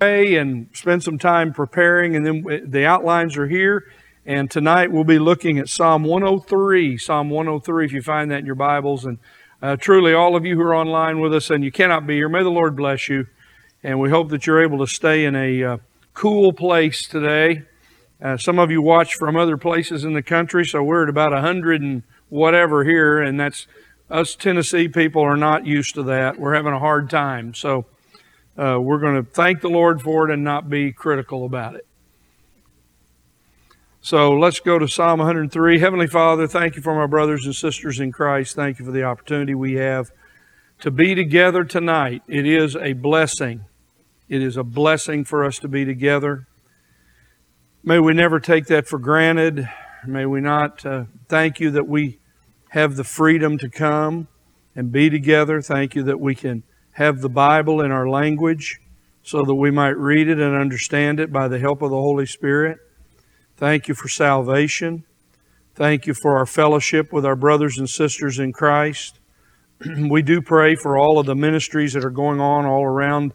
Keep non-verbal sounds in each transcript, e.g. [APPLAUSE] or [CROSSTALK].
pray and spend some time preparing, and then the outlines are here. And tonight we'll be looking at Psalm 103. Psalm 103, if you find that in your Bibles. And uh, truly, all of you who are online with us and you cannot be here, may the Lord bless you. And we hope that you're able to stay in a uh, cool place today. Uh, some of you watch from other places in the country, so we're at about 100 and whatever here, and that's us Tennessee people are not used to that. We're having a hard time. So, uh, we're going to thank the Lord for it and not be critical about it. So let's go to Psalm 103. Heavenly Father, thank you for my brothers and sisters in Christ. Thank you for the opportunity we have to be together tonight. It is a blessing. It is a blessing for us to be together. May we never take that for granted. May we not uh, thank you that we have the freedom to come and be together. Thank you that we can have the Bible in our language so that we might read it and understand it by the help of the Holy Spirit. Thank you for salvation. Thank you for our fellowship with our brothers and sisters in Christ. [CLEARS THROAT] we do pray for all of the ministries that are going on all around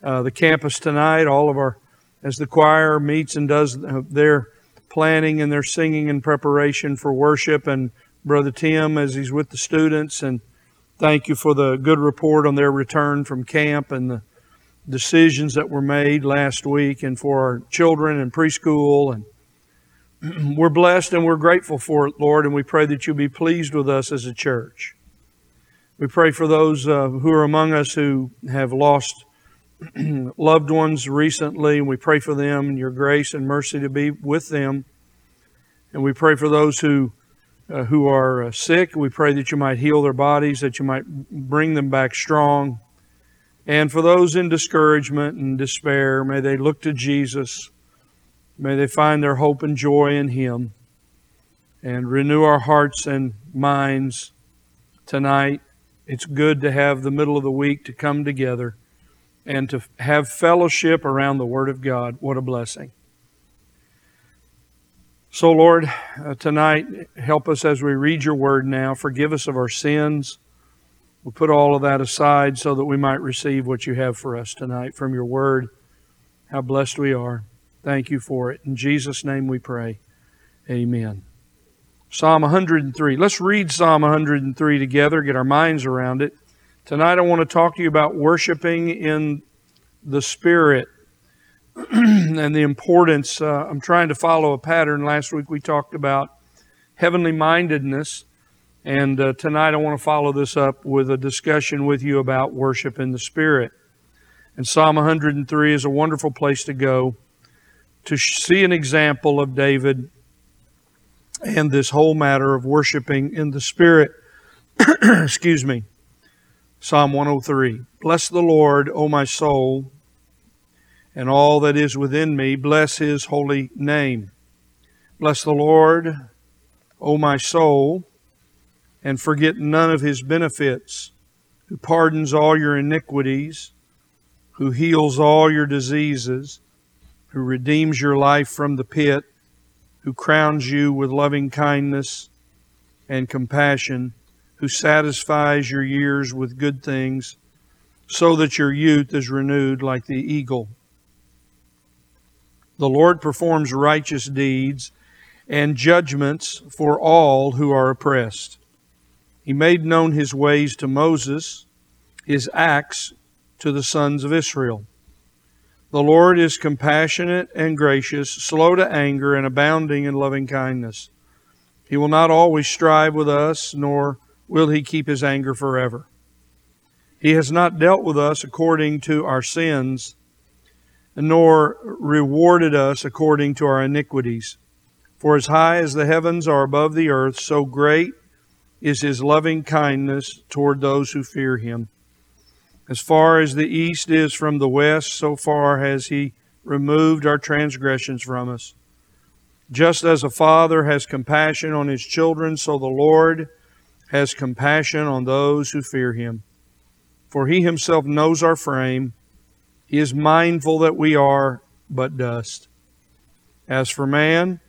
uh, the campus tonight, all of our, as the choir meets and does their planning and their singing in preparation for worship, and Brother Tim as he's with the students and Thank you for the good report on their return from camp and the decisions that were made last week and for our children and preschool. And [CLEARS THROAT] we're blessed and we're grateful for it, Lord, and we pray that you'll be pleased with us as a church. We pray for those uh, who are among us who have lost [CLEARS THROAT] loved ones recently, and we pray for them and your grace and mercy to be with them. And we pray for those who uh, who are uh, sick. We pray that you might heal their bodies, that you might bring them back strong. And for those in discouragement and despair, may they look to Jesus. May they find their hope and joy in Him. And renew our hearts and minds tonight. It's good to have the middle of the week to come together and to have fellowship around the Word of God. What a blessing. So, Lord, uh, tonight, help us as we read your word now. Forgive us of our sins. We'll put all of that aside so that we might receive what you have for us tonight from your word. How blessed we are. Thank you for it. In Jesus' name we pray. Amen. Psalm 103. Let's read Psalm 103 together, get our minds around it. Tonight I want to talk to you about worshiping in the Spirit. [CLEARS THROAT] and the importance. Uh, I'm trying to follow a pattern. Last week we talked about heavenly mindedness, and uh, tonight I want to follow this up with a discussion with you about worship in the Spirit. And Psalm 103 is a wonderful place to go to see an example of David and this whole matter of worshiping in the Spirit. [CLEARS THROAT] Excuse me. Psalm 103. Bless the Lord, O my soul and all that is within me, bless his holy name. Bless the Lord, O my soul, and forget none of his benefits, who pardons all your iniquities, who heals all your diseases, who redeems your life from the pit, who crowns you with loving kindness and compassion, who satisfies your years with good things, so that your youth is renewed like the eagle. The Lord performs righteous deeds and judgments for all who are oppressed. He made known his ways to Moses, his acts to the sons of Israel. The Lord is compassionate and gracious, slow to anger, and abounding in loving kindness. He will not always strive with us, nor will he keep his anger forever. He has not dealt with us according to our sins nor rewarded us according to our iniquities. For as high as the heavens are above the earth, so great is his loving kindness toward those who fear him. As far as the east is from the west, so far has he removed our transgressions from us. Just as a father has compassion on his children, so the Lord has compassion on those who fear him. For he himself knows our frame is mindful that we are but dust. As for man,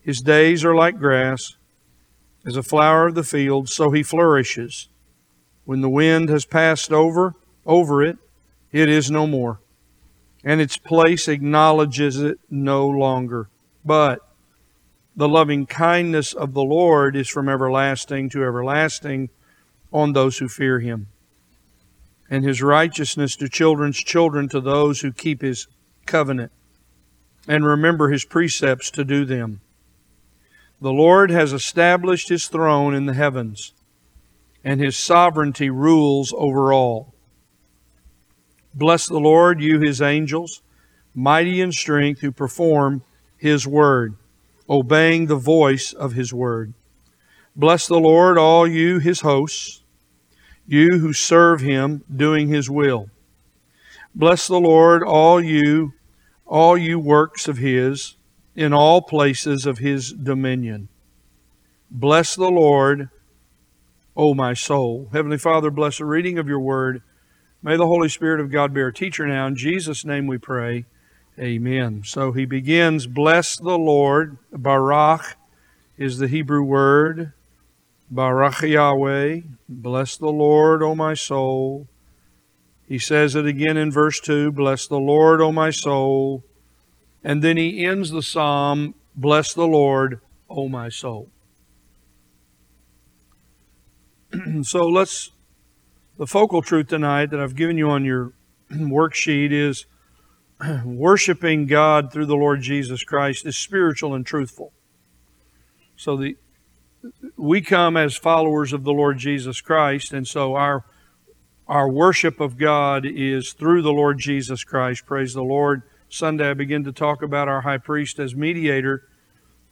his days are like grass, as a flower of the field, so he flourishes. When the wind has passed over over it, it is no more, and its place acknowledges it no longer. But the loving kindness of the Lord is from everlasting to everlasting on those who fear him, and his righteousness to children's children to those who keep his covenant and remember his precepts to do them. The Lord has established his throne in the heavens, and his sovereignty rules over all. Bless the Lord, you his angels, mighty in strength, who perform his word, obeying the voice of his word. Bless the Lord, all you his hosts, you who serve him, doing his will. Bless the Lord, all you, all you works of his, in all places of his dominion. Bless the Lord, O my soul. Heavenly Father, bless the reading of your word May the Holy Spirit of God be our teacher now. In Jesus' name we pray. Amen. So he begins, Bless the Lord. Barak is the Hebrew word. Barak Yahweh. Bless the Lord, O my soul. He says it again in verse 2 Bless the Lord, O my soul. And then he ends the psalm, Bless the Lord, O my soul. [CLEARS THROAT] so let's the focal truth tonight that I've given you on your [CLEARS THROAT] worksheet is [CLEARS THROAT] worshiping God through the Lord Jesus Christ is spiritual and truthful. So the we come as followers of the Lord Jesus Christ, and so our our worship of God is through the Lord Jesus Christ. Praise the Lord. Sunday I begin to talk about our high priest as mediator.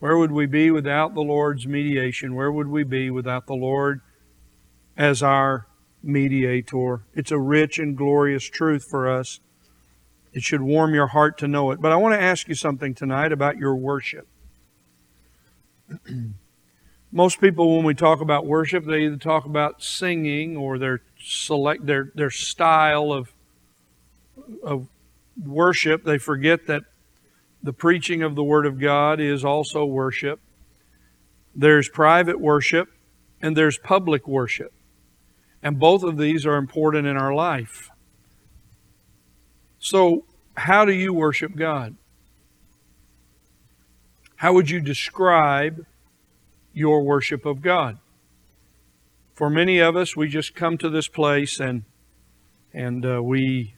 Where would we be without the Lord's mediation? Where would we be without the Lord as our mediator. It's a rich and glorious truth for us. It should warm your heart to know it. But I want to ask you something tonight about your worship. [CLEARS THROAT] Most people, when we talk about worship, they either talk about singing or their select their their style of of worship. They forget that the preaching of the Word of God is also worship. There's private worship and there's public worship. And both of these are important in our life. So, how do you worship God? How would you describe your worship of God? For many of us, we just come to this place and and uh, we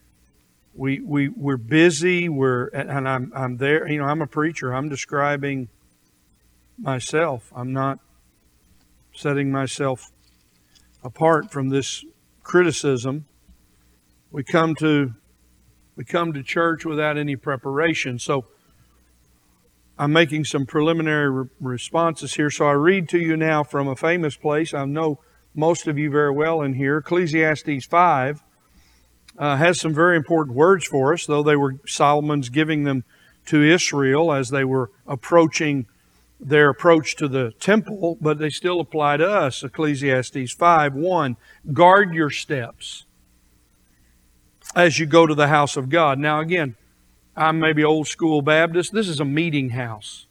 we we we're busy. We're and I'm I'm there. You know, I'm a preacher. I'm describing myself. I'm not setting myself apart from this criticism, we come to we come to church without any preparation. So I'm making some preliminary re- responses here. So I read to you now from a famous place. I know most of you very well in here. Ecclesiastes 5 uh, has some very important words for us, though they were Solomon's giving them to Israel as they were approaching their approach to the temple, but they still apply to us. Ecclesiastes 5 1. Guard your steps as you go to the house of God. Now, again, I'm maybe old school Baptist. This is a meeting house.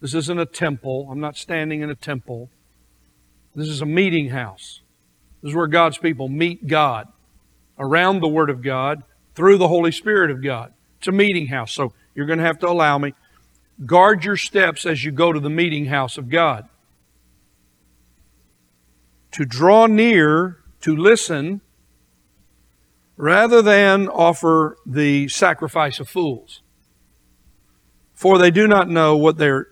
This isn't a temple. I'm not standing in a temple. This is a meeting house. This is where God's people meet God around the Word of God through the Holy Spirit of God. It's a meeting house. So you're going to have to allow me Guard your steps as you go to the meeting house of God. To draw near, to listen, rather than offer the sacrifice of fools. For they do not know what they're,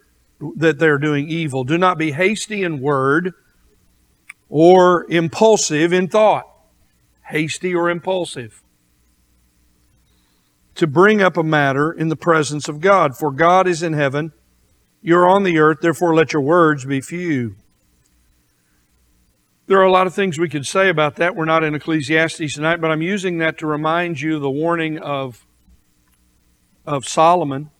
that they're doing evil. Do not be hasty in word or impulsive in thought. Hasty or impulsive to bring up a matter in the presence of God. For God is in heaven, you're on the earth, therefore let your words be few. There are a lot of things we could say about that. We're not in Ecclesiastes tonight, but I'm using that to remind you the warning of, of Solomon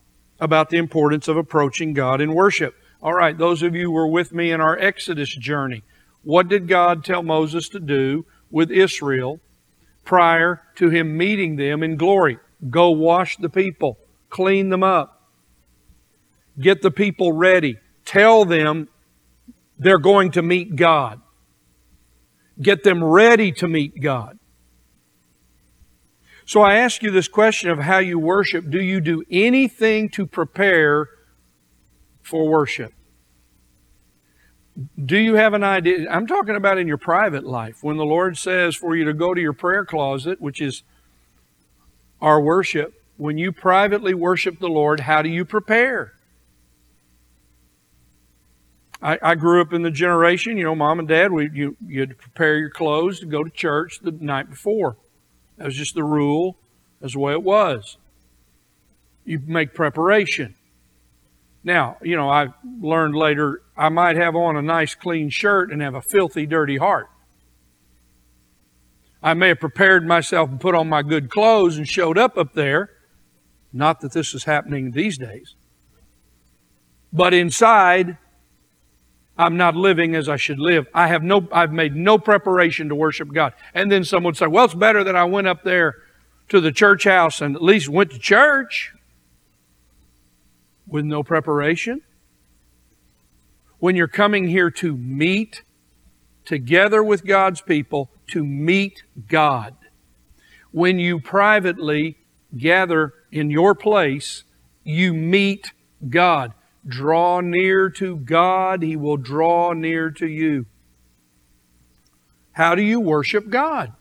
about the importance of approaching God in worship. All right, those of you who were with me in our Exodus journey, what did God tell Moses to do with Israel prior to him meeting them in glory? Go wash the people, clean them up, get the people ready, tell them they're going to meet God, get them ready to meet God. So I ask you this question of how you worship. Do you do anything to prepare for worship? Do you have an idea? I'm talking about in your private life. When the Lord says for you to go to your prayer closet, which is our worship, when you privately worship the Lord, how do you prepare? I, I grew up in the generation, you know, mom and dad, we, you, you had to prepare your clothes to go to church the night before. That was just the rule. That's the way it was. You make preparation. Now, you know, I learned later I might have on a nice clean shirt and have a filthy, dirty heart. I may have prepared myself and put on my good clothes and showed up up there. Not that this is happening these days. But inside, I'm not living as I should live. I have no, I've made no preparation to worship God. And then someone would say, well, it's better that I went up there to the church house and at least went to church with no preparation. When you're coming here to meet together with God's people, to meet God. When you privately gather in your place, you meet God. Draw near to God, He will draw near to you. How do you worship God?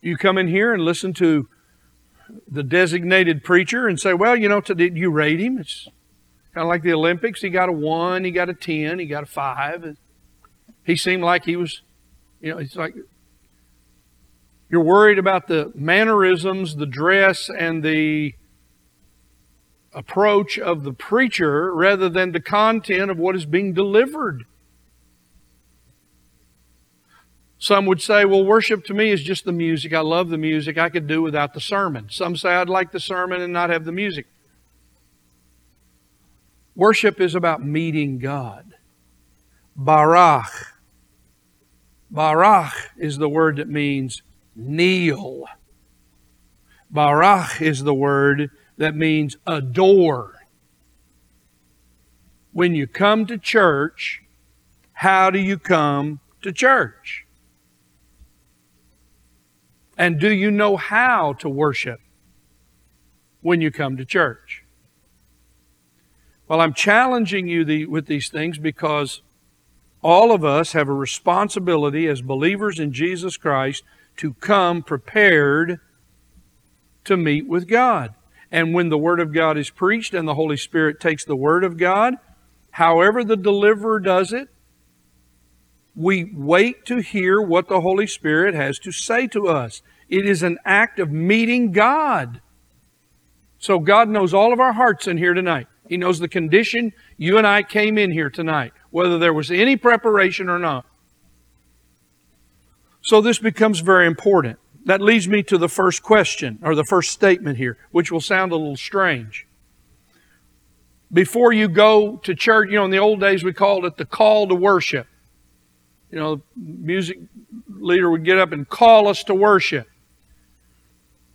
You come in here and listen to the designated preacher and say, well, you know, did you rate him? It's kind of like the Olympics. He got a one, he got a 10, he got a five. He seemed like he was, you know, it's like you're worried about the mannerisms, the dress, and the approach of the preacher rather than the content of what is being delivered. Some would say, well, worship to me is just the music. I love the music. I could do without the sermon. Some say, I'd like the sermon and not have the music. Worship is about meeting God. Barach. Barach is the word that means kneel. Barach is the word that means adore. When you come to church, how do you come to church? And do you know how to worship when you come to church? Well, I'm challenging you the, with these things because all of us have a responsibility as believers in Jesus Christ to come prepared to meet with God. And when the Word of God is preached and the Holy Spirit takes the Word of God, however the deliverer does it, we wait to hear what the Holy Spirit has to say to us. It is an act of meeting God. So God knows all of our hearts in here tonight. He knows the condition you and I came in here tonight, whether there was any preparation or not. So this becomes very important that leads me to the first question, or the first statement here, which will sound a little strange. Before you go to church, you know, in the old days we called it the call to worship. You know, the music leader would get up and call us to worship.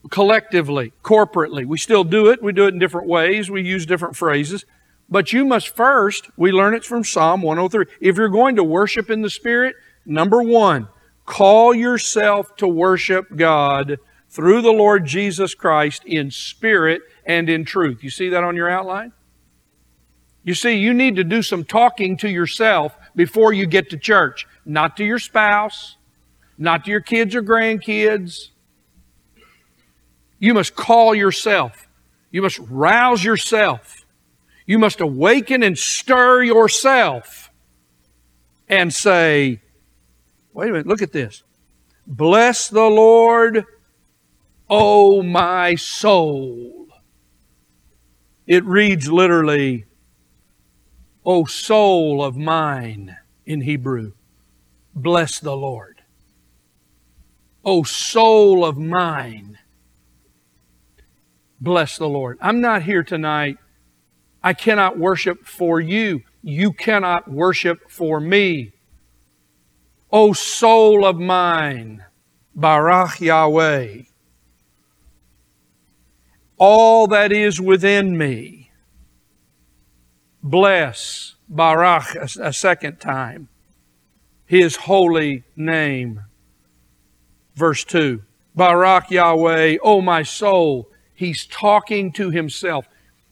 Collectively, corporately. We still do it. We do it in different ways. We use different phrases. But you must first, we learn it from Psalm 103. If you're going to worship in the Spirit, number one, Call yourself to worship God through the Lord Jesus Christ in spirit and in truth. You see that on your outline? You see, you need to do some talking to yourself before you get to church, not to your spouse, not to your kids or grandkids. You must call yourself. You must rouse yourself. You must awaken and stir yourself and say, Wait a minute, look at this. Bless the Lord, O my soul. It reads literally, O soul of mine in Hebrew. Bless the Lord. O soul of mine. Bless the Lord. I'm not here tonight. I cannot worship for you. You cannot worship for me. O soul of mine, Barach Yahweh, all that is within me, bless Barach a, a second time, his holy name. verse 2. Barak Yahweh, O my soul. He's talking to himself.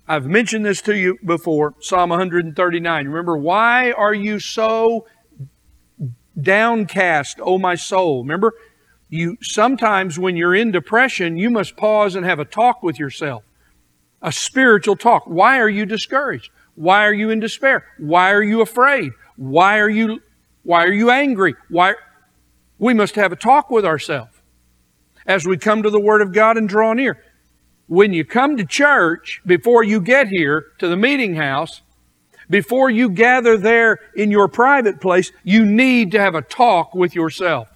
I've mentioned this to you before, Psalm 139. Remember, why are you so downcast, O my soul? Remember, you sometimes when you're in depression, you must pause and have a talk with yourself. A spiritual talk. Why are you discouraged? Why are you in despair? Why are you afraid? Why are you why are you angry? Why we must have a talk with ourselves as we come to the Word of God and draw near. When you come to church, before you get here to the meeting house, before you gather there in your private place, you need to have a talk with yourself.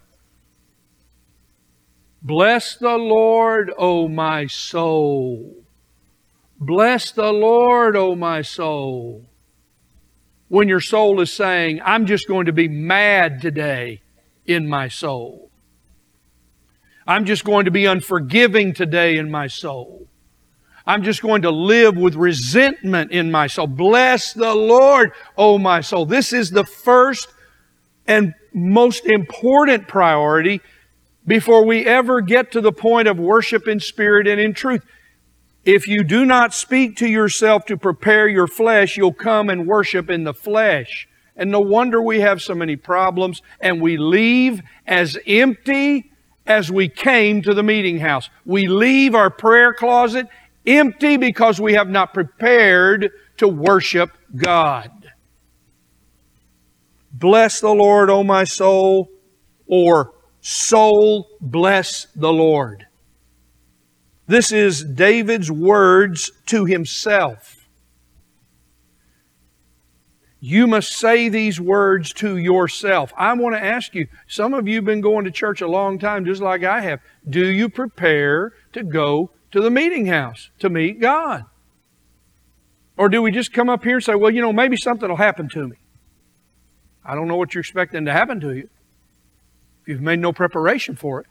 Bless the Lord, O my soul. Bless the Lord, O my soul. When your soul is saying, I'm just going to be mad today in my soul. I'm just going to be unforgiving today in my soul. I'm just going to live with resentment in my soul. Bless the Lord, O my soul. This is the first and most important priority before we ever get to the point of worship in spirit and in truth. If you do not speak to yourself to prepare your flesh, you'll come and worship in the flesh. And no wonder we have so many problems and we leave as empty as we came to the meeting house. We leave our prayer closet empty because we have not prepared to worship God. Bless the Lord, O my soul, or soul, bless the Lord. This is David's words to himself. You must say these words to yourself. I want to ask you, some of you have been going to church a long time, just like I have. Do you prepare to go to the meeting house to meet God? Or do we just come up here and say, well, you know, maybe something will happen to me? I don't know what you're expecting to happen to you if you've made no preparation for it.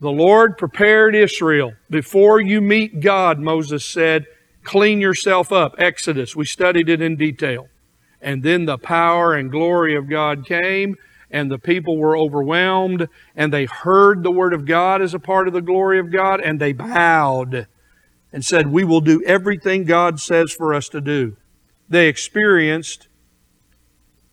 The Lord prepared Israel. Before you meet God, Moses said, Clean yourself up. Exodus. We studied it in detail. And then the power and glory of God came, and the people were overwhelmed, and they heard the word of God as a part of the glory of God, and they bowed and said, We will do everything God says for us to do. They experienced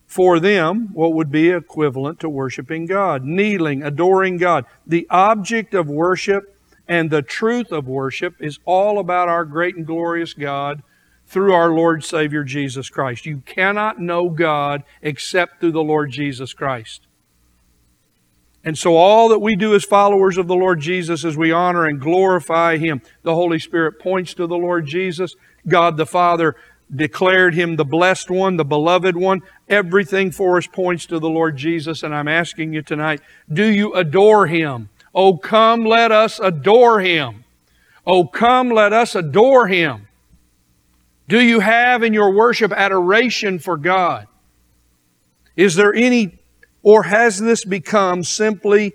for them what would be equivalent to worshiping God, kneeling, adoring God. The object of worship and the truth of worship is all about our great and glorious God through our Lord Savior Jesus Christ. You cannot know God except through the Lord Jesus Christ. And so all that we do as followers of the Lord Jesus is we honor and glorify Him. The Holy Spirit points to the Lord Jesus. God the Father declared Him the blessed one, the beloved one. Everything for us points to the Lord Jesus. And I'm asking you tonight, do you adore Him? Oh, come, let us adore him. Oh, come, let us adore him. Do you have in your worship adoration for God? Is there any, or has this become simply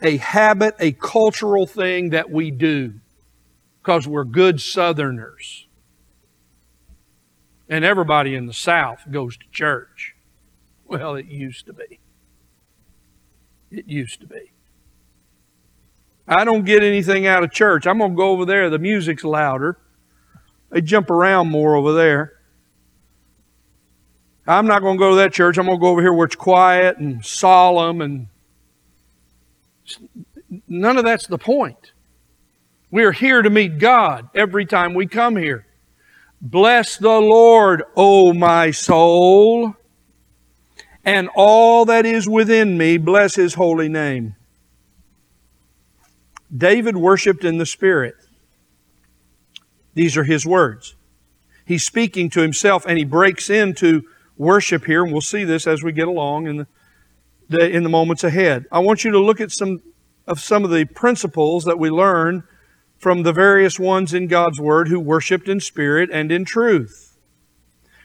a habit, a cultural thing that we do because we're good Southerners? And everybody in the South goes to church. Well, it used to be. It used to be. I don't get anything out of church. I'm going to go over there. The music's louder. They jump around more over there. I'm not going to go to that church. I'm going to go over here where it's quiet and solemn and none of that's the point. We're here to meet God every time we come here. Bless the Lord, O my soul, and all that is within me, bless his holy name. David worshiped in the Spirit. These are his words. He's speaking to himself and he breaks into worship here, and we'll see this as we get along in the, in the moments ahead. I want you to look at some of some of the principles that we learn from the various ones in God's Word who worshiped in spirit and in truth.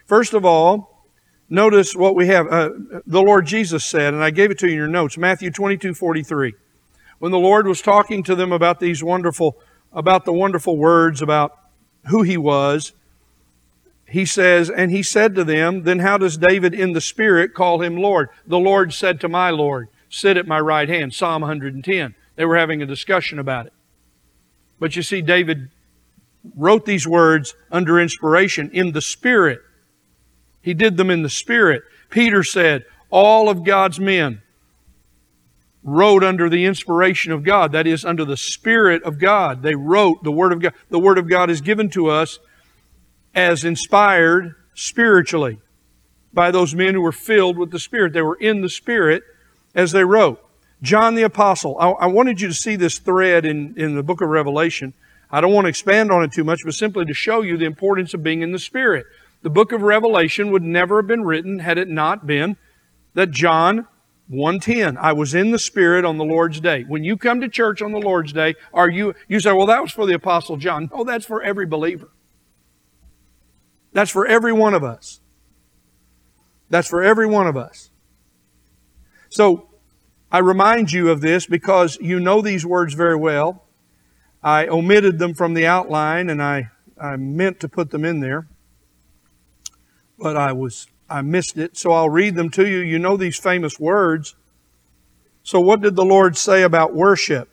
First of all, notice what we have. Uh, the Lord Jesus said, and I gave it to you in your notes, Matthew 22 43 when the Lord was talking to them about these wonderful, about the wonderful words about who he was, he says, And he said to them, Then how does David in the Spirit call him Lord? The Lord said to my Lord. sit at my right hand. Psalm 110. They were having a discussion about it. But you see, David wrote these words under inspiration in the Spirit. He did them in the Spirit. Peter said, All of God's men wrote under the inspiration of God, that is, under the Spirit of God. They wrote the Word of God. The Word of God is given to us as inspired spiritually by those men who were filled with the Spirit. They were in the Spirit as they wrote. John the Apostle, I, I wanted you to see this thread in, in the book of Revelation. I don't want to expand on it too much, but simply to show you the importance of being in the Spirit. The book of Revelation would never have been written had it not been that John 110, I was in the Spirit on the Lord's day. When you come to church on the Lord's day, are you, you say, well, that was for the Apostle John. No, that's for every believer. That's for every one of us. That's for every one of us. So, I remind you of this because you know these words very well. I omitted them from the outline and I, I meant to put them in there, but I was I missed it, so I'll read them to you. You know these famous words. So what did the Lord say about worship?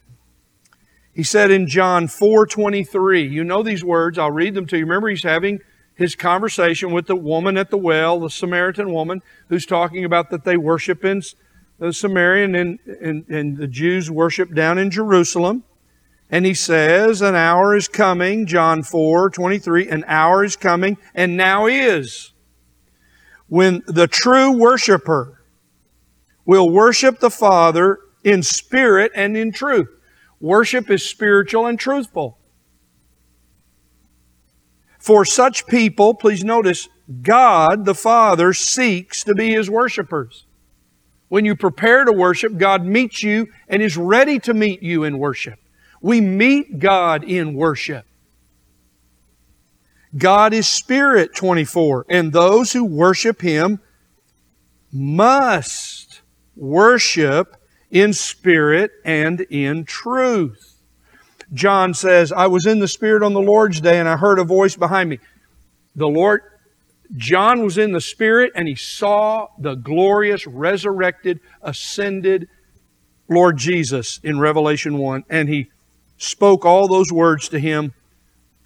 He said in John 4:23, you know these words, I'll read them to you. Remember he's having his conversation with the woman at the well, the Samaritan woman, who's talking about that they worship in the Samaritan and, and, and the Jews worship down in Jerusalem. And he says, An hour is coming, John 4 23, an hour is coming, and now is, when the true worshiper will worship the Father in spirit and in truth. Worship is spiritual and truthful. For such people, please notice, God the Father seeks to be His worshipers. When you prepare to worship, God meets you and is ready to meet you in worship. We meet God in worship. God is spirit, 24, and those who worship Him must worship in spirit and in truth. John says, I was in the Spirit on the Lord's day and I heard a voice behind me. The Lord, John was in the Spirit and he saw the glorious, resurrected, ascended Lord Jesus in Revelation 1. And he spoke all those words to him,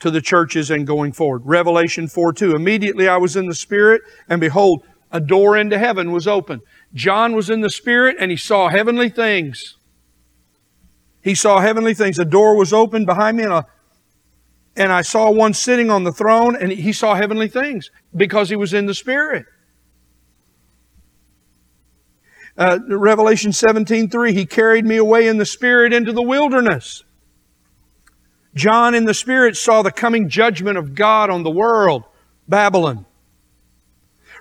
to the churches and going forward. Revelation 4 2. Immediately I was in the Spirit and behold, a door into heaven was open. John was in the Spirit and he saw heavenly things. He saw heavenly things. A door was opened behind me, and, a, and I saw one sitting on the throne, and he saw heavenly things because he was in the Spirit. Uh, Revelation 17 3, he carried me away in the Spirit into the wilderness. John in the Spirit saw the coming judgment of God on the world, Babylon.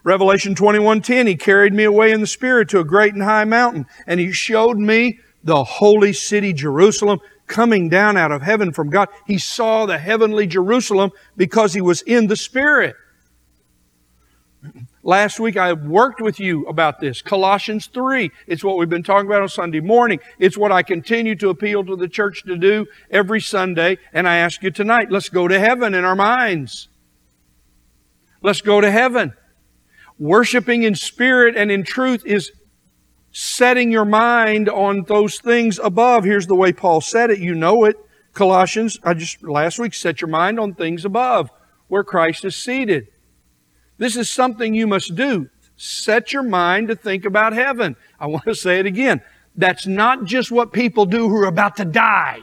Revelation 21:10 he carried me away in the spirit to a great and high mountain and he showed me the holy city Jerusalem coming down out of heaven from God. He saw the heavenly Jerusalem because he was in the Spirit. Last week I worked with you about this. Colossians 3. It's what we've been talking about on Sunday morning. It's what I continue to appeal to the church to do every Sunday. And I ask you tonight, let's go to heaven in our minds. Let's go to heaven. Worshiping in spirit and in truth is setting your mind on those things above. Here's the way Paul said it. You know it. Colossians, I just last week set your mind on things above where Christ is seated. This is something you must do. Set your mind to think about heaven. I want to say it again. That's not just what people do who are about to die.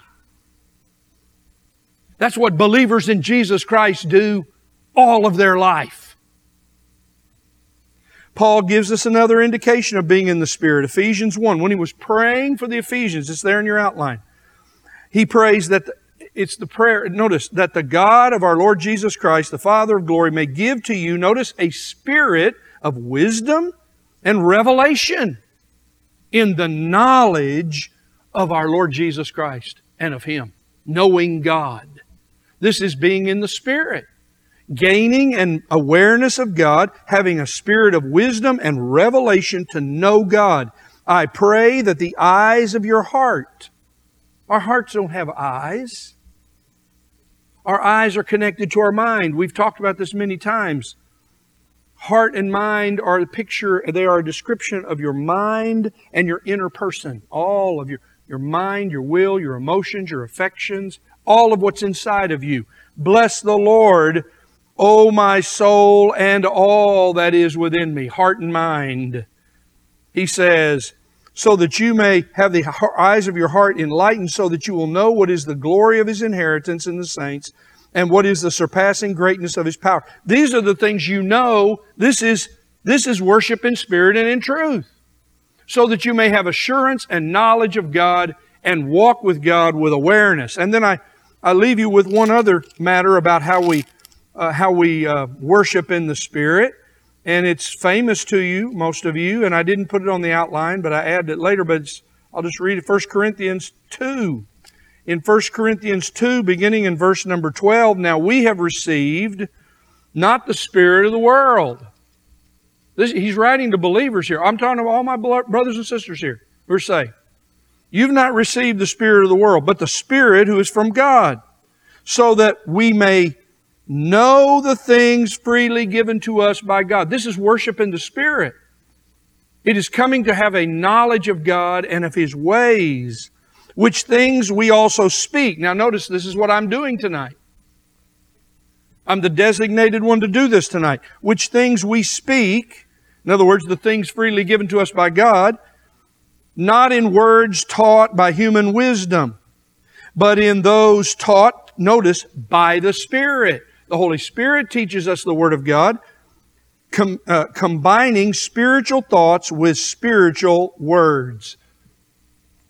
That's what believers in Jesus Christ do all of their life. Paul gives us another indication of being in the Spirit. Ephesians 1, when he was praying for the Ephesians, it's there in your outline. He prays that it's the prayer, notice, that the God of our Lord Jesus Christ, the Father of glory, may give to you, notice, a spirit of wisdom and revelation in the knowledge of our Lord Jesus Christ and of Him, knowing God. This is being in the Spirit gaining an awareness of God, having a spirit of wisdom and revelation to know God. I pray that the eyes of your heart, our hearts don't have eyes. Our eyes are connected to our mind. We've talked about this many times. Heart and mind are a picture, they are a description of your mind and your inner person. All of your, your mind, your will, your emotions, your affections, all of what's inside of you. Bless the Lord, O my soul, and all that is within me, heart and mind. He says, so that you may have the eyes of your heart enlightened, so that you will know what is the glory of his inheritance in the saints and what is the surpassing greatness of his power. These are the things you know. This is, this is worship in spirit and in truth. So that you may have assurance and knowledge of God and walk with God with awareness. And then I, I leave you with one other matter about how we, uh, how we uh, worship in the Spirit. And it's famous to you, most of you, and I didn't put it on the outline, but I added it later, but I'll just read it. 1 Corinthians 2 in 1 Corinthians 2, beginning in verse number 12. Now we have received not the Spirit of the world. This, he's writing to believers here. I'm talking to all my brothers and sisters here. Verse say, You've not received the Spirit of the world, but the Spirit who is from God, so that we may know the things freely given to us by God. This is worship in the Spirit. It is coming to have a knowledge of God and of His ways which things we also speak. Now notice this is what I'm doing tonight. I'm the designated one to do this tonight. Which things we speak, in other words, the things freely given to us by God, not in words taught by human wisdom, but in those taught, notice, by the Spirit. The Holy Spirit teaches us the Word of God, com, uh, combining spiritual thoughts with spiritual words.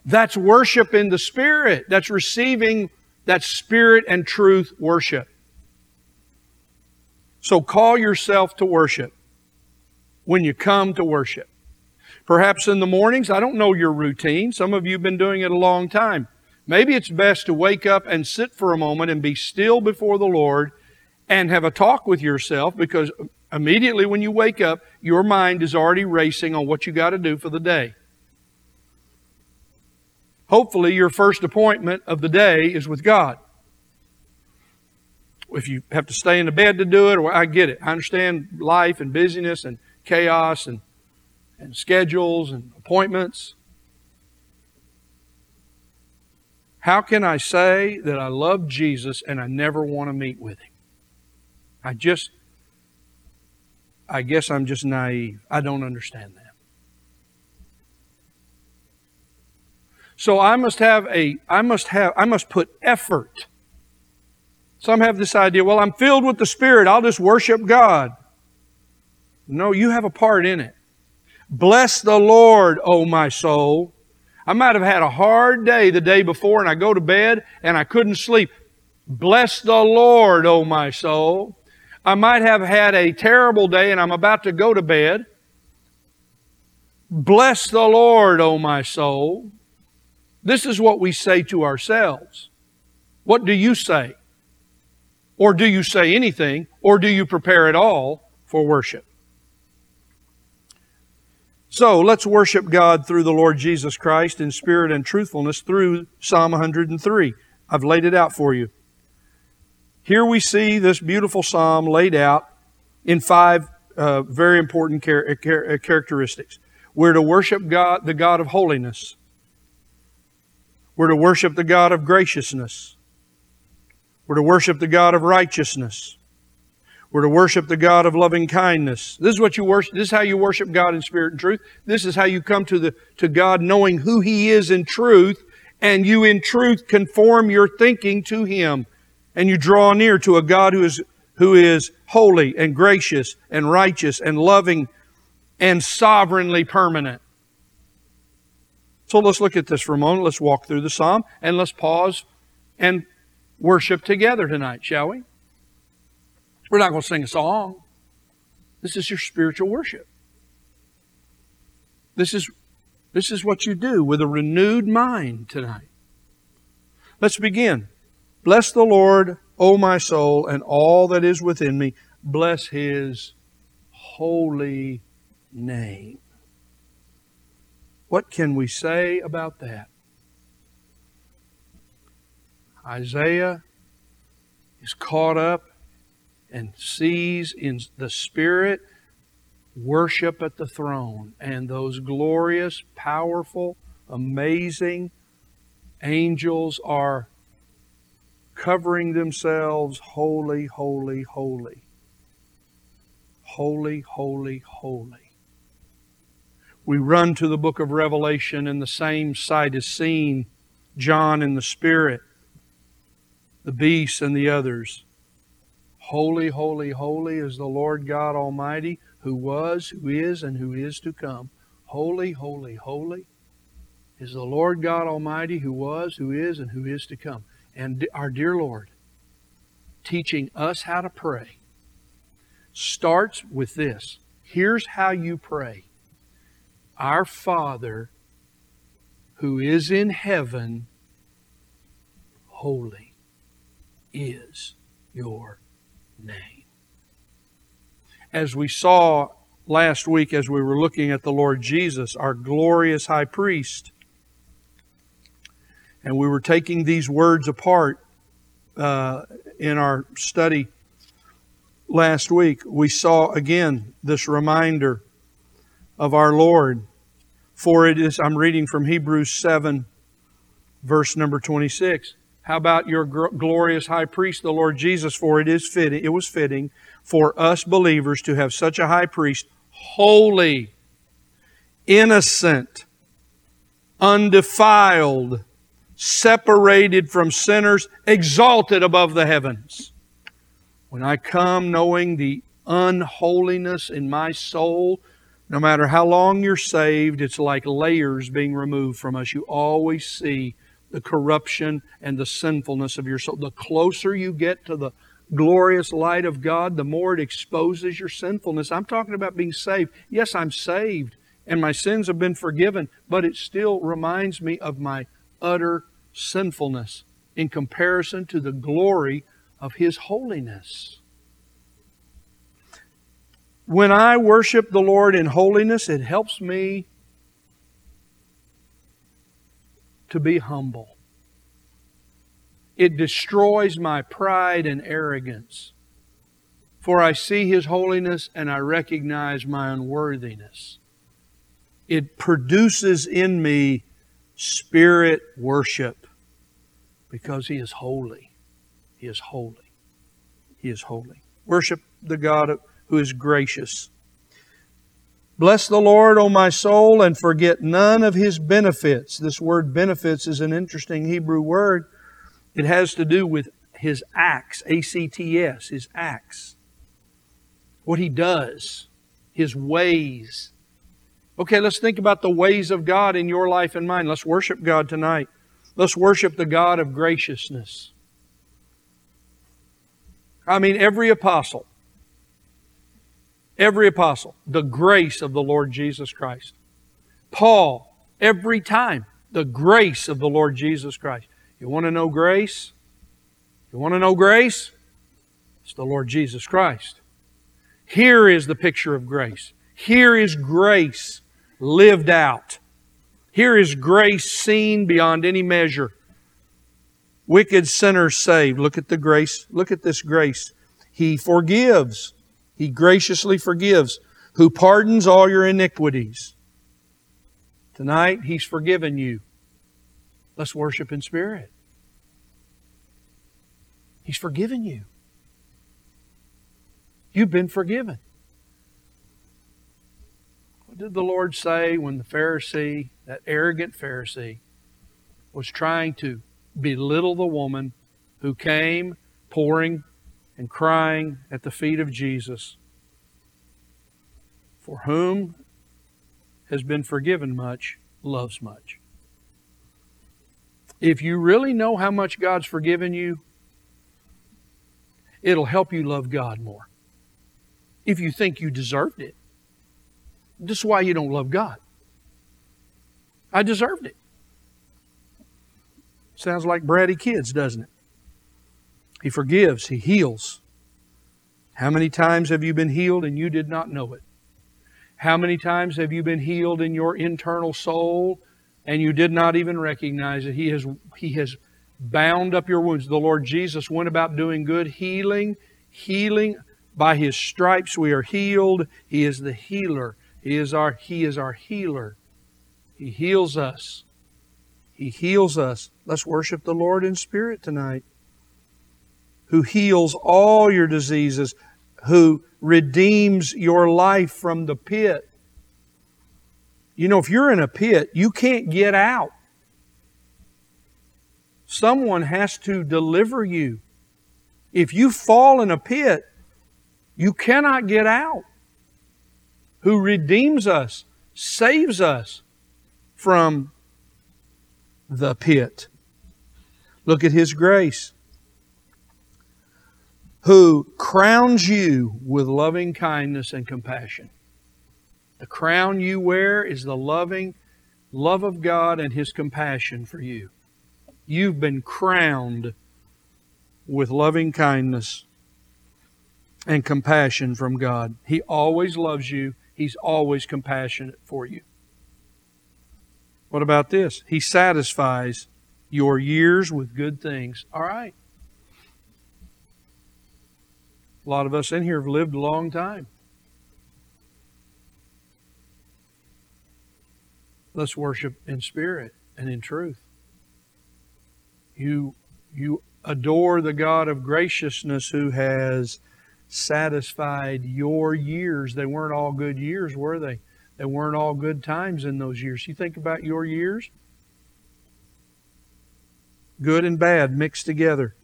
That's worship in the Spirit. That's receiving that Spirit and truth worship. So call yourself to worship when you come to worship. Perhaps in the mornings, I don't know your routine. Some of you have been doing it a long time. Maybe it's best to wake up and sit for a moment and be still before the Lord and have a talk with yourself because immediately when you wake up, your mind is already racing on what you got to do for the day. Hopefully, your first appointment of the day is with God. If you have to stay in the bed to do it, or I get it. I understand life and busyness and chaos and, and schedules and appointments. How can I say that I love Jesus and I never want to meet with him? I just, I guess I'm just naive. I don't understand that. So I must have a, I must have, I must put effort. Some have this idea, well, I'm filled with the Spirit, I'll just worship God. No, you have a part in it. Bless the Lord, O my soul. I might have had a hard day the day before and I go to bed and I couldn't sleep. Bless the Lord, O my soul. I might have had a terrible day and I'm about to go to bed. Bless the Lord, O my soul. This is what we say to ourselves. What do you say? Or do you say anything? Or do you prepare at all for worship? So let's worship God through the Lord Jesus Christ in spirit and truthfulness through Psalm 103. I've laid it out for you. Here we see this beautiful psalm laid out in five uh, very important char- char- characteristics. We're to worship God, the God of holiness. We're to worship the God of graciousness. We're to worship the God of righteousness. We're to worship the God of loving kindness. This is what you worship. This is how you worship God in spirit and truth. This is how you come to the to God knowing who He is in truth, and you in truth conform your thinking to Him, and you draw near to a God who is who is holy and gracious and righteous and loving and sovereignly permanent. So let's look at this for a moment. Let's walk through the psalm and let's pause and worship together tonight, shall we? We're not going to sing a song. This is your spiritual worship. This is, this is what you do with a renewed mind tonight. Let's begin. Bless the Lord, O my soul, and all that is within me. Bless his holy name. What can we say about that? Isaiah is caught up and sees in the Spirit worship at the throne, and those glorious, powerful, amazing angels are covering themselves holy, holy, holy. Holy, holy, holy. We run to the book of Revelation, and the same sight is seen John in the Spirit, the beasts, and the others. Holy, holy, holy is the Lord God Almighty, who was, who is, and who is to come. Holy, holy, holy is the Lord God Almighty, who was, who is, and who is to come. And our dear Lord, teaching us how to pray, starts with this. Here's how you pray Our Father who is in heaven, holy is your name. As we saw last week as we were looking at the Lord Jesus, our glorious high priest, and we were taking these words apart uh, in our study last week, we saw again this reminder of our Lord. For it is, I'm reading from Hebrews 7, verse number 26. How about your glorious high priest, the Lord Jesus? For it is fitting, it was fitting for us believers to have such a high priest, holy, innocent, undefiled, separated from sinners, exalted above the heavens. When I come knowing the unholiness in my soul, no matter how long you're saved, it's like layers being removed from us. You always see the corruption and the sinfulness of your soul. The closer you get to the glorious light of God, the more it exposes your sinfulness. I'm talking about being saved. Yes, I'm saved and my sins have been forgiven, but it still reminds me of my utter sinfulness in comparison to the glory of His holiness. When I worship the Lord in holiness, it helps me to be humble. It destroys my pride and arrogance. For I see His holiness and I recognize my unworthiness. It produces in me spirit worship because He is holy. He is holy. He is holy. Worship the God who is gracious. Bless the Lord, O my soul, and forget none of His benefits. This word benefits is an interesting Hebrew word. It has to do with His acts, A C T S, His acts. What He does, His ways, Okay, let's think about the ways of God in your life and mine. Let's worship God tonight. Let's worship the God of graciousness. I mean, every apostle, every apostle, the grace of the Lord Jesus Christ. Paul, every time, the grace of the Lord Jesus Christ. You want to know grace? You want to know grace? It's the Lord Jesus Christ. Here is the picture of grace. Here is grace lived out. Here is grace seen beyond any measure. Wicked sinners saved. Look at the grace. Look at this grace. He forgives. He graciously forgives. Who pardons all your iniquities. Tonight, He's forgiven you. Let's worship in spirit. He's forgiven you. You've been forgiven. What did the Lord say when the Pharisee, that arrogant Pharisee, was trying to belittle the woman who came pouring and crying at the feet of Jesus? For whom has been forgiven much, loves much. If you really know how much God's forgiven you, it'll help you love God more. If you think you deserved it. This is why you don't love God. I deserved it. Sounds like bratty kids, doesn't it? He forgives, He heals. How many times have you been healed and you did not know it? How many times have you been healed in your internal soul and you did not even recognize it? He has, he has bound up your wounds. The Lord Jesus went about doing good, healing, healing By his stripes we are healed. He is the healer. He is our he is our healer. He heals us. He heals us. Let's worship the Lord in spirit tonight. Who heals all your diseases, who redeems your life from the pit. You know, if you're in a pit, you can't get out. Someone has to deliver you. If you fall in a pit, you cannot get out. Who redeems us, saves us from the pit. Look at His grace. Who crowns you with loving kindness and compassion. The crown you wear is the loving love of God and His compassion for you. You've been crowned with loving kindness and compassion from God. He always loves you, He's always compassionate for you. What about this? He satisfies your years with good things. All right. A lot of us in here have lived a long time. Let's worship in spirit and in truth. You, you adore the God of graciousness who has satisfied your years. They weren't all good years, were they? They weren't all good times in those years. You think about your years? Good and bad mixed together.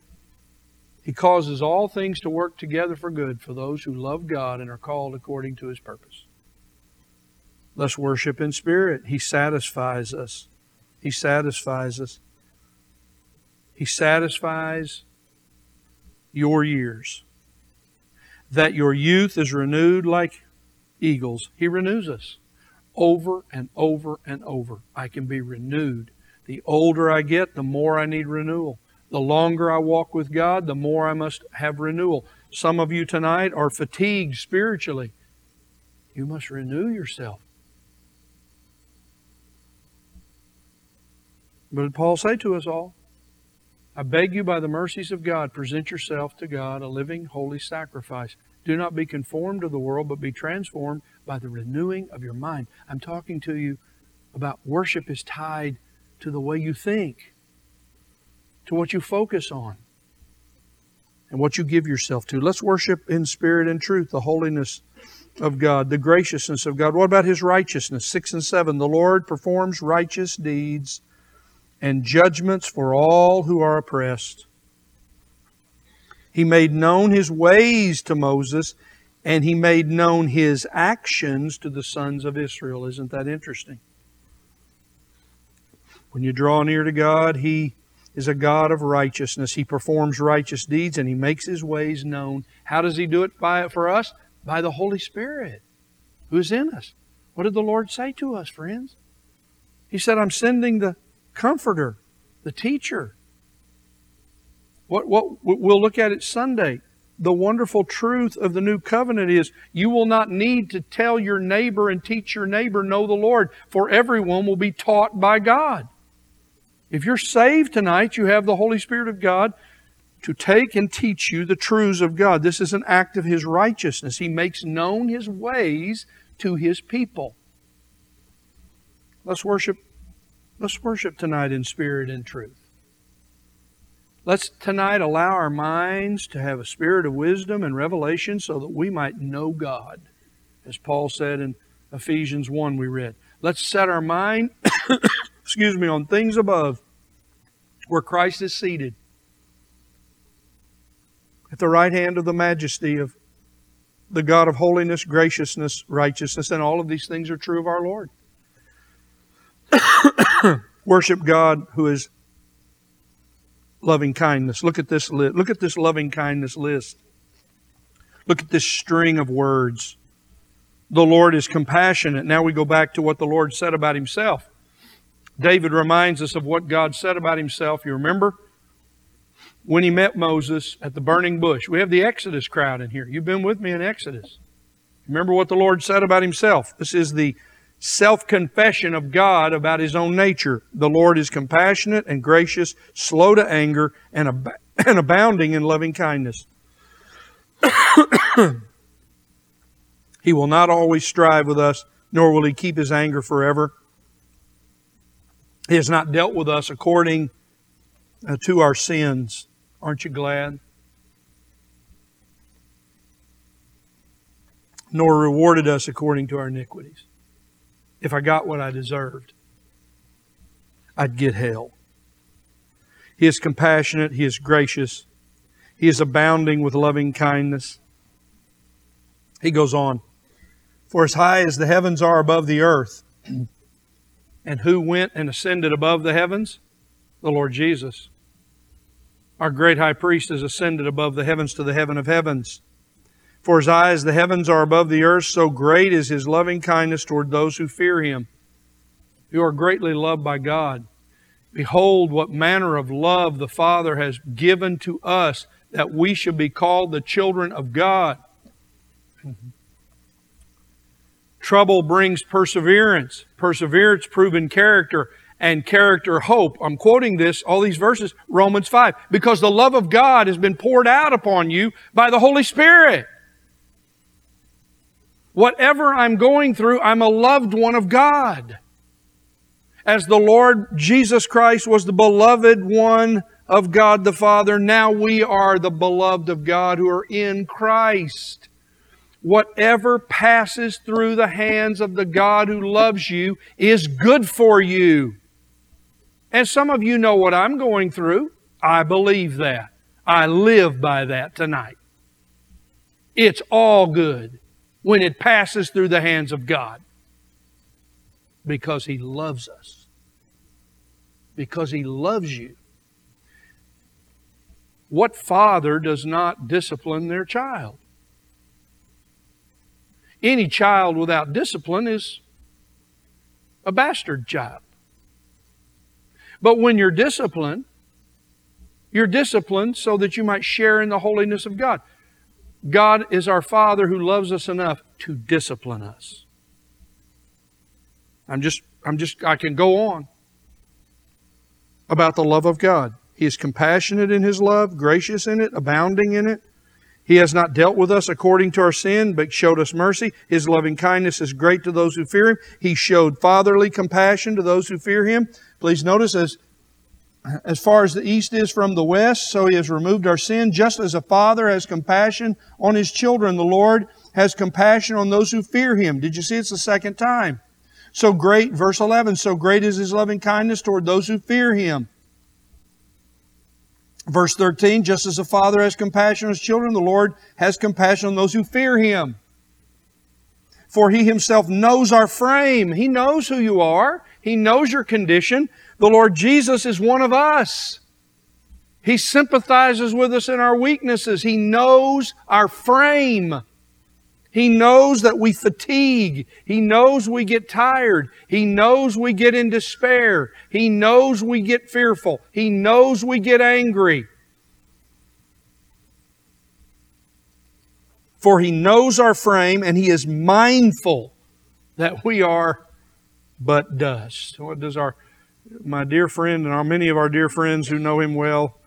He causes all things to work together for good for those who love God and are called according to his purpose. Let's worship in spirit. He satisfies us. He satisfies us. He satisfies your years. That your youth is renewed like eagles. He renews us over and over and over. I can be renewed. The older I get, the more I need renewal. The longer I walk with God, the more I must have renewal. Some of you tonight are fatigued spiritually. You must renew yourself. What did Paul say to us all? I beg you by the mercies of God, present yourself to God a living, holy sacrifice. Do not be conformed to the world, but be transformed by the renewing of your mind. I'm talking to you about worship is tied to the way you think, to what you focus on, and what you give yourself to. Let's worship in spirit and truth, the holiness of God, the graciousness of God. What about His righteousness? 6 and 7. The Lord performs righteous deeds and judgments for all who are oppressed. He made known his ways to Moses, and he made known his actions to the sons of Israel. Isn't that interesting? When you draw near to God, he is a God of righteousness. He performs righteous deeds and he makes his ways known. How does he do it by for us? By the Holy Spirit who is in us. What did the Lord say to us, friends? He said, I'm sending the comforter, the teacher. What, what we'll look at it Sunday. The wonderful truth of the new covenant is you will not need to tell your neighbor and teach your neighbor, know the Lord, for everyone will be taught by God. If you're saved tonight, you have the Holy Spirit of God to take and teach you the truths of God. This is an act of His righteousness. He makes known His ways to His people. Let's worship Let's worship tonight in spirit and truth. Let's tonight allow our minds to have a spirit of wisdom and revelation so that we might know God. As Paul said in Ephesians 1 we read. Let's set our mind, [COUGHS] excuse me, on things above where Christ is seated at the right hand of the majesty of the God of holiness, graciousness, righteousness, and all of these things are true of our Lord. [COUGHS] [COUGHS] Worship God who is loving kindness. Look at this list. Look at this loving kindness list. Look at this string of words. The Lord is compassionate. Now we go back to what the Lord said about himself. David reminds us of what God said about himself. You remember? When he met Moses at the burning bush. We have the Exodus crowd in here. You've been with me in Exodus. Remember what the Lord said about himself. This is the self confession of God about his own nature. The Lord is compassionate and gracious, slow to anger, and, ab- [COUGHS] and abounding in loving kindness. [COUGHS] he will not always strive with us, nor will he keep his anger forever. He has not dealt with us according uh, to our sins. Aren't you glad? Nor rewarded us according to our iniquities. If I got what I deserved, I'd get hell. He is compassionate, He is gracious, He is abounding with loving kindness. He goes on, For as high as the heavens are above the earth, and who went and ascended above the heavens? The Lord Jesus. Our great high priest has ascended above the heavens to the heaven of heavens. For as high as the heavens are above the earth, so great is his loving kindness toward those who fear him. You are greatly loved by God. Behold, what manner of love the Father has given to us that we should be called the children of God. Trouble brings perseverance, perseverance, proven character, and character, hope. I'm quoting this, all these verses, Romans 5, because the love of God has been poured out upon you by the Holy Spirit. Whatever I'm going through, I'm a loved one of God. As the Lord Jesus Christ was the beloved one of God the Father, now we are the beloved of God who are in Christ. Whatever passes through the hands of the God who loves you is good for you. And some of you know what I'm going through. I believe that. I live by that tonight. It's all good when it passes through the hands of God because He loves us. Because He loves you. What father does not discipline their child? Any child without discipline is a bastard child. But when you're disciplined, you're disciplined so that you might share in the holiness of God. God is our Father who loves us enough to discipline us. I'm just, I'm just, I can go on about the love of God. He is compassionate in His love, gracious in it, abounding in it. He has not dealt with us according to our sin, but showed us mercy. His loving kindness is great to those who fear Him. He showed fatherly compassion to those who fear Him. Please notice as as far as the east is from the west, so he has removed our sin. Just as a father has compassion on his children, the Lord has compassion on those who fear him. Did you see it's the second time? So great, verse 11, so great is his loving kindness toward those who fear him. Verse 13, just as a father has compassion on his children, the Lord has compassion on those who fear him. For he himself knows our frame. He knows who you are. He knows your condition. The Lord Jesus is one of us. He sympathizes with us in our weaknesses. He knows our frame. He knows that we fatigue. He knows we get tired. He knows we get in despair. He knows we get fearful. He knows we get angry. For he knows our frame and he is mindful that we are but dust. What does our my dear friend and our many of our dear friends who know him well,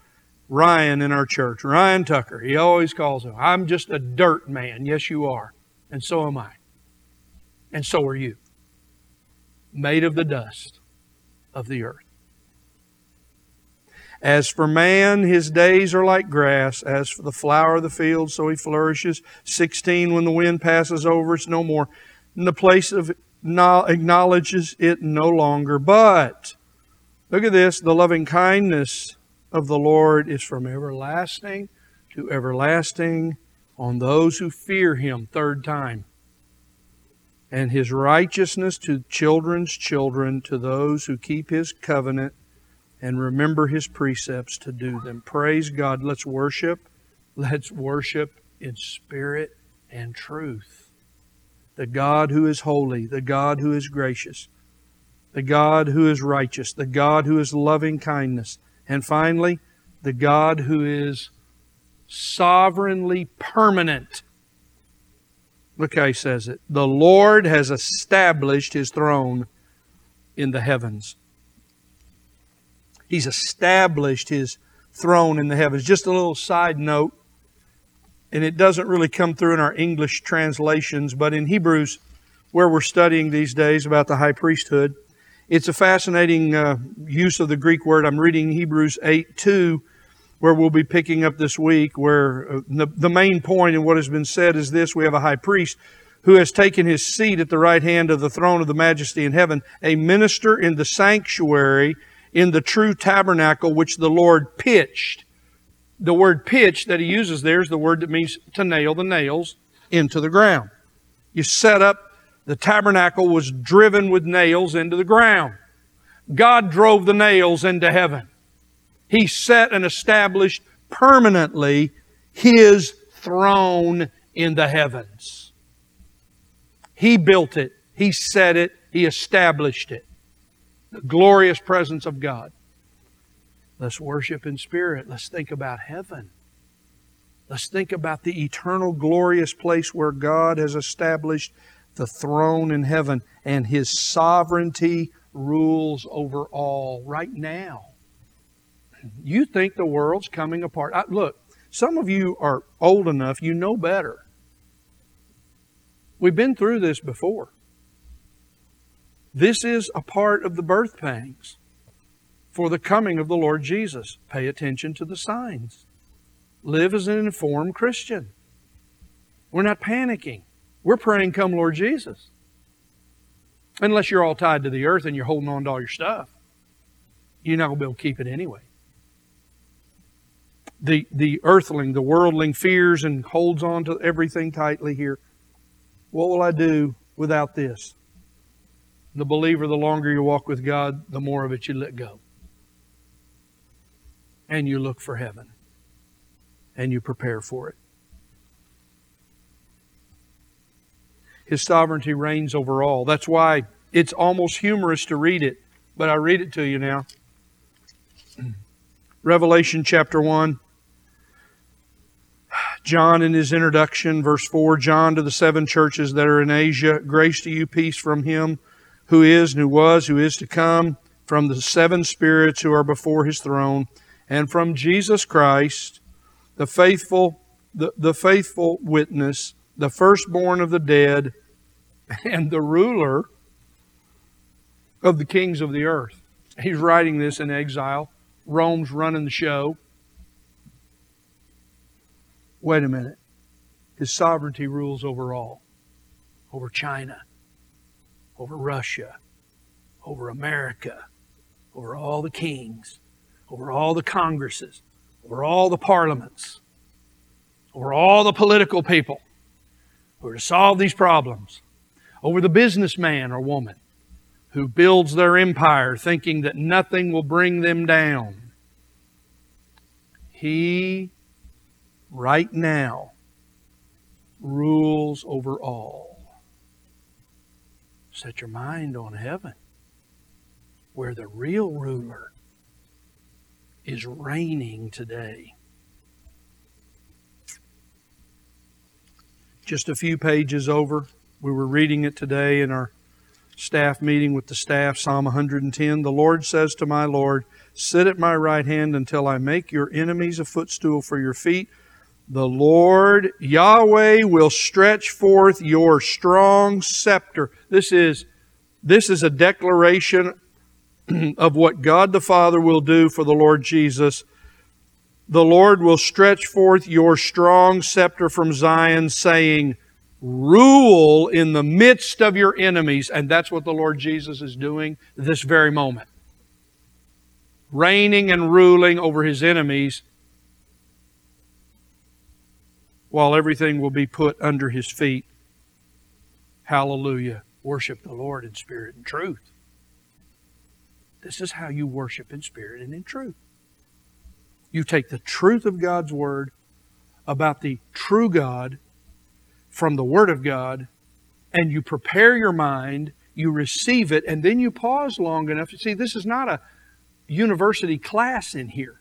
Ryan in our church, Ryan Tucker, he always calls him, I'm just a dirt man. Yes, you are. And so am I. And so are you. Made of the dust of the earth. As for man, his days are like grass. As for the flower of the field, so he flourishes. 16, when the wind passes over, it's no more. In the place of acknowledges it no longer. But, look at this, the loving kindness of the Lord is from everlasting to everlasting on those who fear him. Third time. And his righteousness to children's children, to those who keep his covenant and remember his precepts to do them. Praise God. Let's worship. Let's worship in spirit and truth. The God who is holy, the God who is gracious, the God who is righteous, the God who is loving kindness, and finally, the God who is sovereignly permanent. Look how he says it. The Lord has established his throne in the heavens. He's established his throne in the heavens. Just a little side note. and it doesn't really come through in our English translations, but in Hebrews, where we're studying these days about the high priesthood, it's a fascinating uh, use of the Greek word. I'm reading Hebrews 8 2, where we'll be picking up this week, where uh, the, the main point in what has been said is this we have a high priest who has taken his seat at the right hand of the throne of the majesty in heaven, a minister in the sanctuary, in the true tabernacle which the Lord pitched. The word pitch that he uses there is the word that means to nail the nails into the ground. You set up, the tabernacle was driven with nails into the ground. God drove the nails into heaven. He set and established permanently His throne in the heavens. He built it, He set it, He established it. The glorious presence of God. Let's worship in spirit. Let's think about heaven. Let's think about the eternal, glorious place where God has established the throne in heaven and His sovereignty rules over all right now. You think the world's coming apart. I, look, some of you are old enough, you know better. We've been through this before. This is a part of the birth pangs for the coming of the Lord Jesus. Pay attention to the signs. Live as an informed Christian. We're not panicking. We're praying, Come, Lord Jesus. Unless you're all tied to the earth and you're holding on to all your stuff, you're not going to be able to keep it anyway. The, the earthling, the worldling fears and holds on to everything tightly here. What will I do without this? The believer, the longer you walk with God, the more of it you let go. And you look for heaven. And you prepare for it. His sovereignty reigns over all. That's why it's almost humorous to read it, but I read it to you now. [CLEARS THROAT] Revelation chapter 1. John, in his introduction, verse 4 John to the seven churches that are in Asia, grace to you, peace from him who is, and who was, who is to come, from the seven spirits who are before his throne, and from Jesus Christ, the faithful, the, the faithful witness, the firstborn of the dead, and the ruler of the kings of the earth. He's writing this in exile. Rome's running the show. Wait a minute. His sovereignty rules over all. Over China, over Russia, over America, over all the kings, over all the congresses, over all the parliaments, over all the political people who to solve these problems, over the businessman or woman who builds their empire thinking that nothing will bring them down. He right now rules over all. Set your mind on heaven, where the real ruler is reigning today. Just a few pages over, we were reading it today in our staff meeting with the staff, Psalm 110. The Lord says to my Lord, Sit at my right hand until I make your enemies a footstool for your feet. The Lord Yahweh will stretch forth your strong scepter. This is, this is a declaration [CLEARS THROAT] of what God the Father will do for the Lord Jesus. The Lord will stretch forth your strong scepter from Zion, saying, Rule in the midst of your enemies. And that's what the Lord Jesus is doing this very moment. Reigning and ruling over his enemies while everything will be put under his feet. Hallelujah. Worship the Lord in spirit and truth. This is how you worship in spirit and in truth. You take the truth of God's Word about the true God from the Word of God, and you prepare your mind, you receive it, and then you pause long enough to see this is not a university class in here.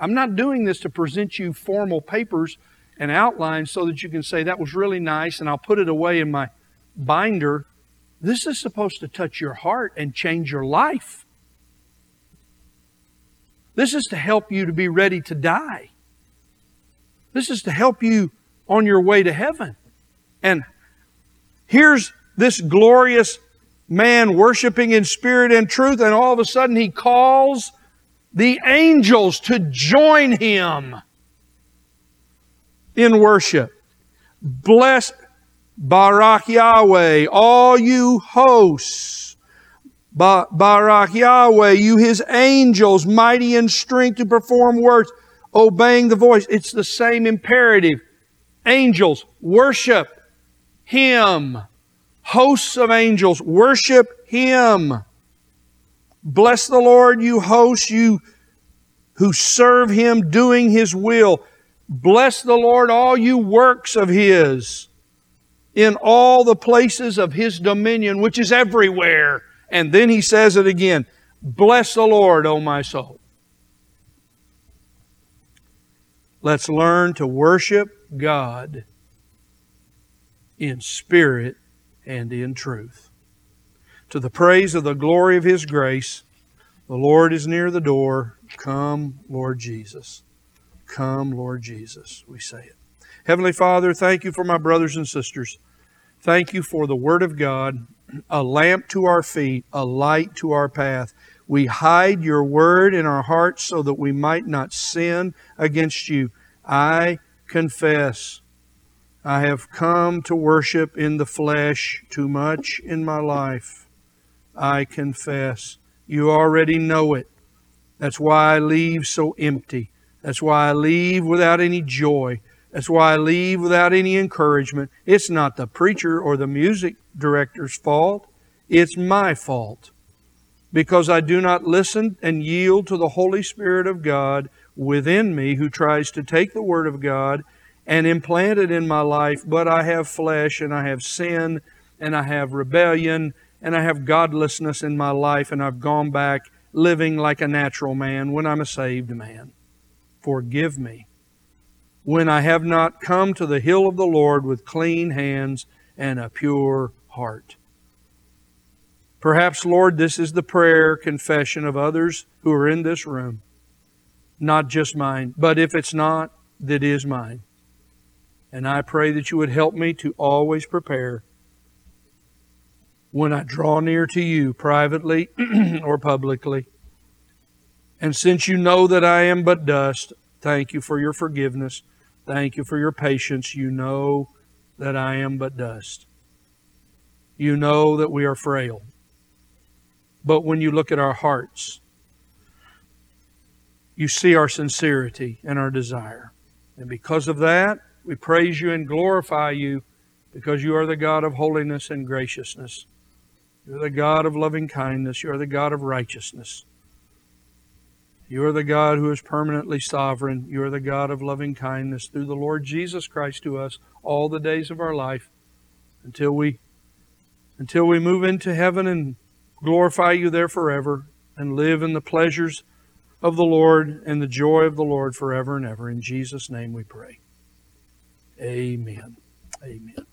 I'm not doing this to present you formal papers and outlines so that you can say, that was really nice, and I'll put it away in my binder. This is supposed to touch your heart and change your life. This is to help you to be ready to die. This is to help you on your way to heaven. And here's this glorious man worshiping in spirit and truth, and all of a sudden he calls the angels to join him in worship. Bless Barak Yahweh, all you hosts. Ba- Barak Yahweh, you his angels, mighty in strength to perform works, obeying the voice. It's the same imperative. Angels, worship him. Hosts of angels, worship him. Bless the Lord, you hosts, you who serve him doing his will. Bless the Lord, all you works of his in all the places of his dominion, which is everywhere. And then he says it again Bless the Lord, O my soul. Let's learn to worship God in spirit and in truth. To the praise of the glory of his grace, the Lord is near the door. Come, Lord Jesus. Come, Lord Jesus, we say it. Heavenly Father, thank you for my brothers and sisters. Thank you for the Word of God, a lamp to our feet, a light to our path. We hide your Word in our hearts so that we might not sin against you. I confess I have come to worship in the flesh too much in my life. I confess. You already know it. That's why I leave so empty. That's why I leave without any joy. That's why I leave without any encouragement. It's not the preacher or the music director's fault. It's my fault. Because I do not listen and yield to the Holy Spirit of God within me who tries to take the Word of God and implant it in my life, but I have flesh and I have sin and I have rebellion and I have godlessness in my life and I've gone back living like a natural man when I'm a saved man. Forgive me when I have not come to the hill of the Lord with clean hands and a pure heart. Perhaps, Lord, this is the prayer confession of others who are in this room, not just mine. But if it's not, that is mine. And I pray that you would help me to always prepare when I draw near to you privately [CLEARS THROAT] or publicly. And since you know that I am but dust, thank you for your forgiveness. Thank you for your patience. You know that I am but dust. You know that we are frail. But when you look at our hearts, you see our sincerity and our desire. And because of that, we praise you and glorify you because you are the God of holiness and graciousness. You're the God of loving kindness. You're the God of righteousness. You are the God who is permanently sovereign. You are the God of loving kindness through the Lord Jesus Christ to us all the days of our life until we until we move into heaven and glorify you there forever and live in the pleasures of the Lord and the joy of the Lord forever and ever. In Jesus' name we pray. Amen. Amen.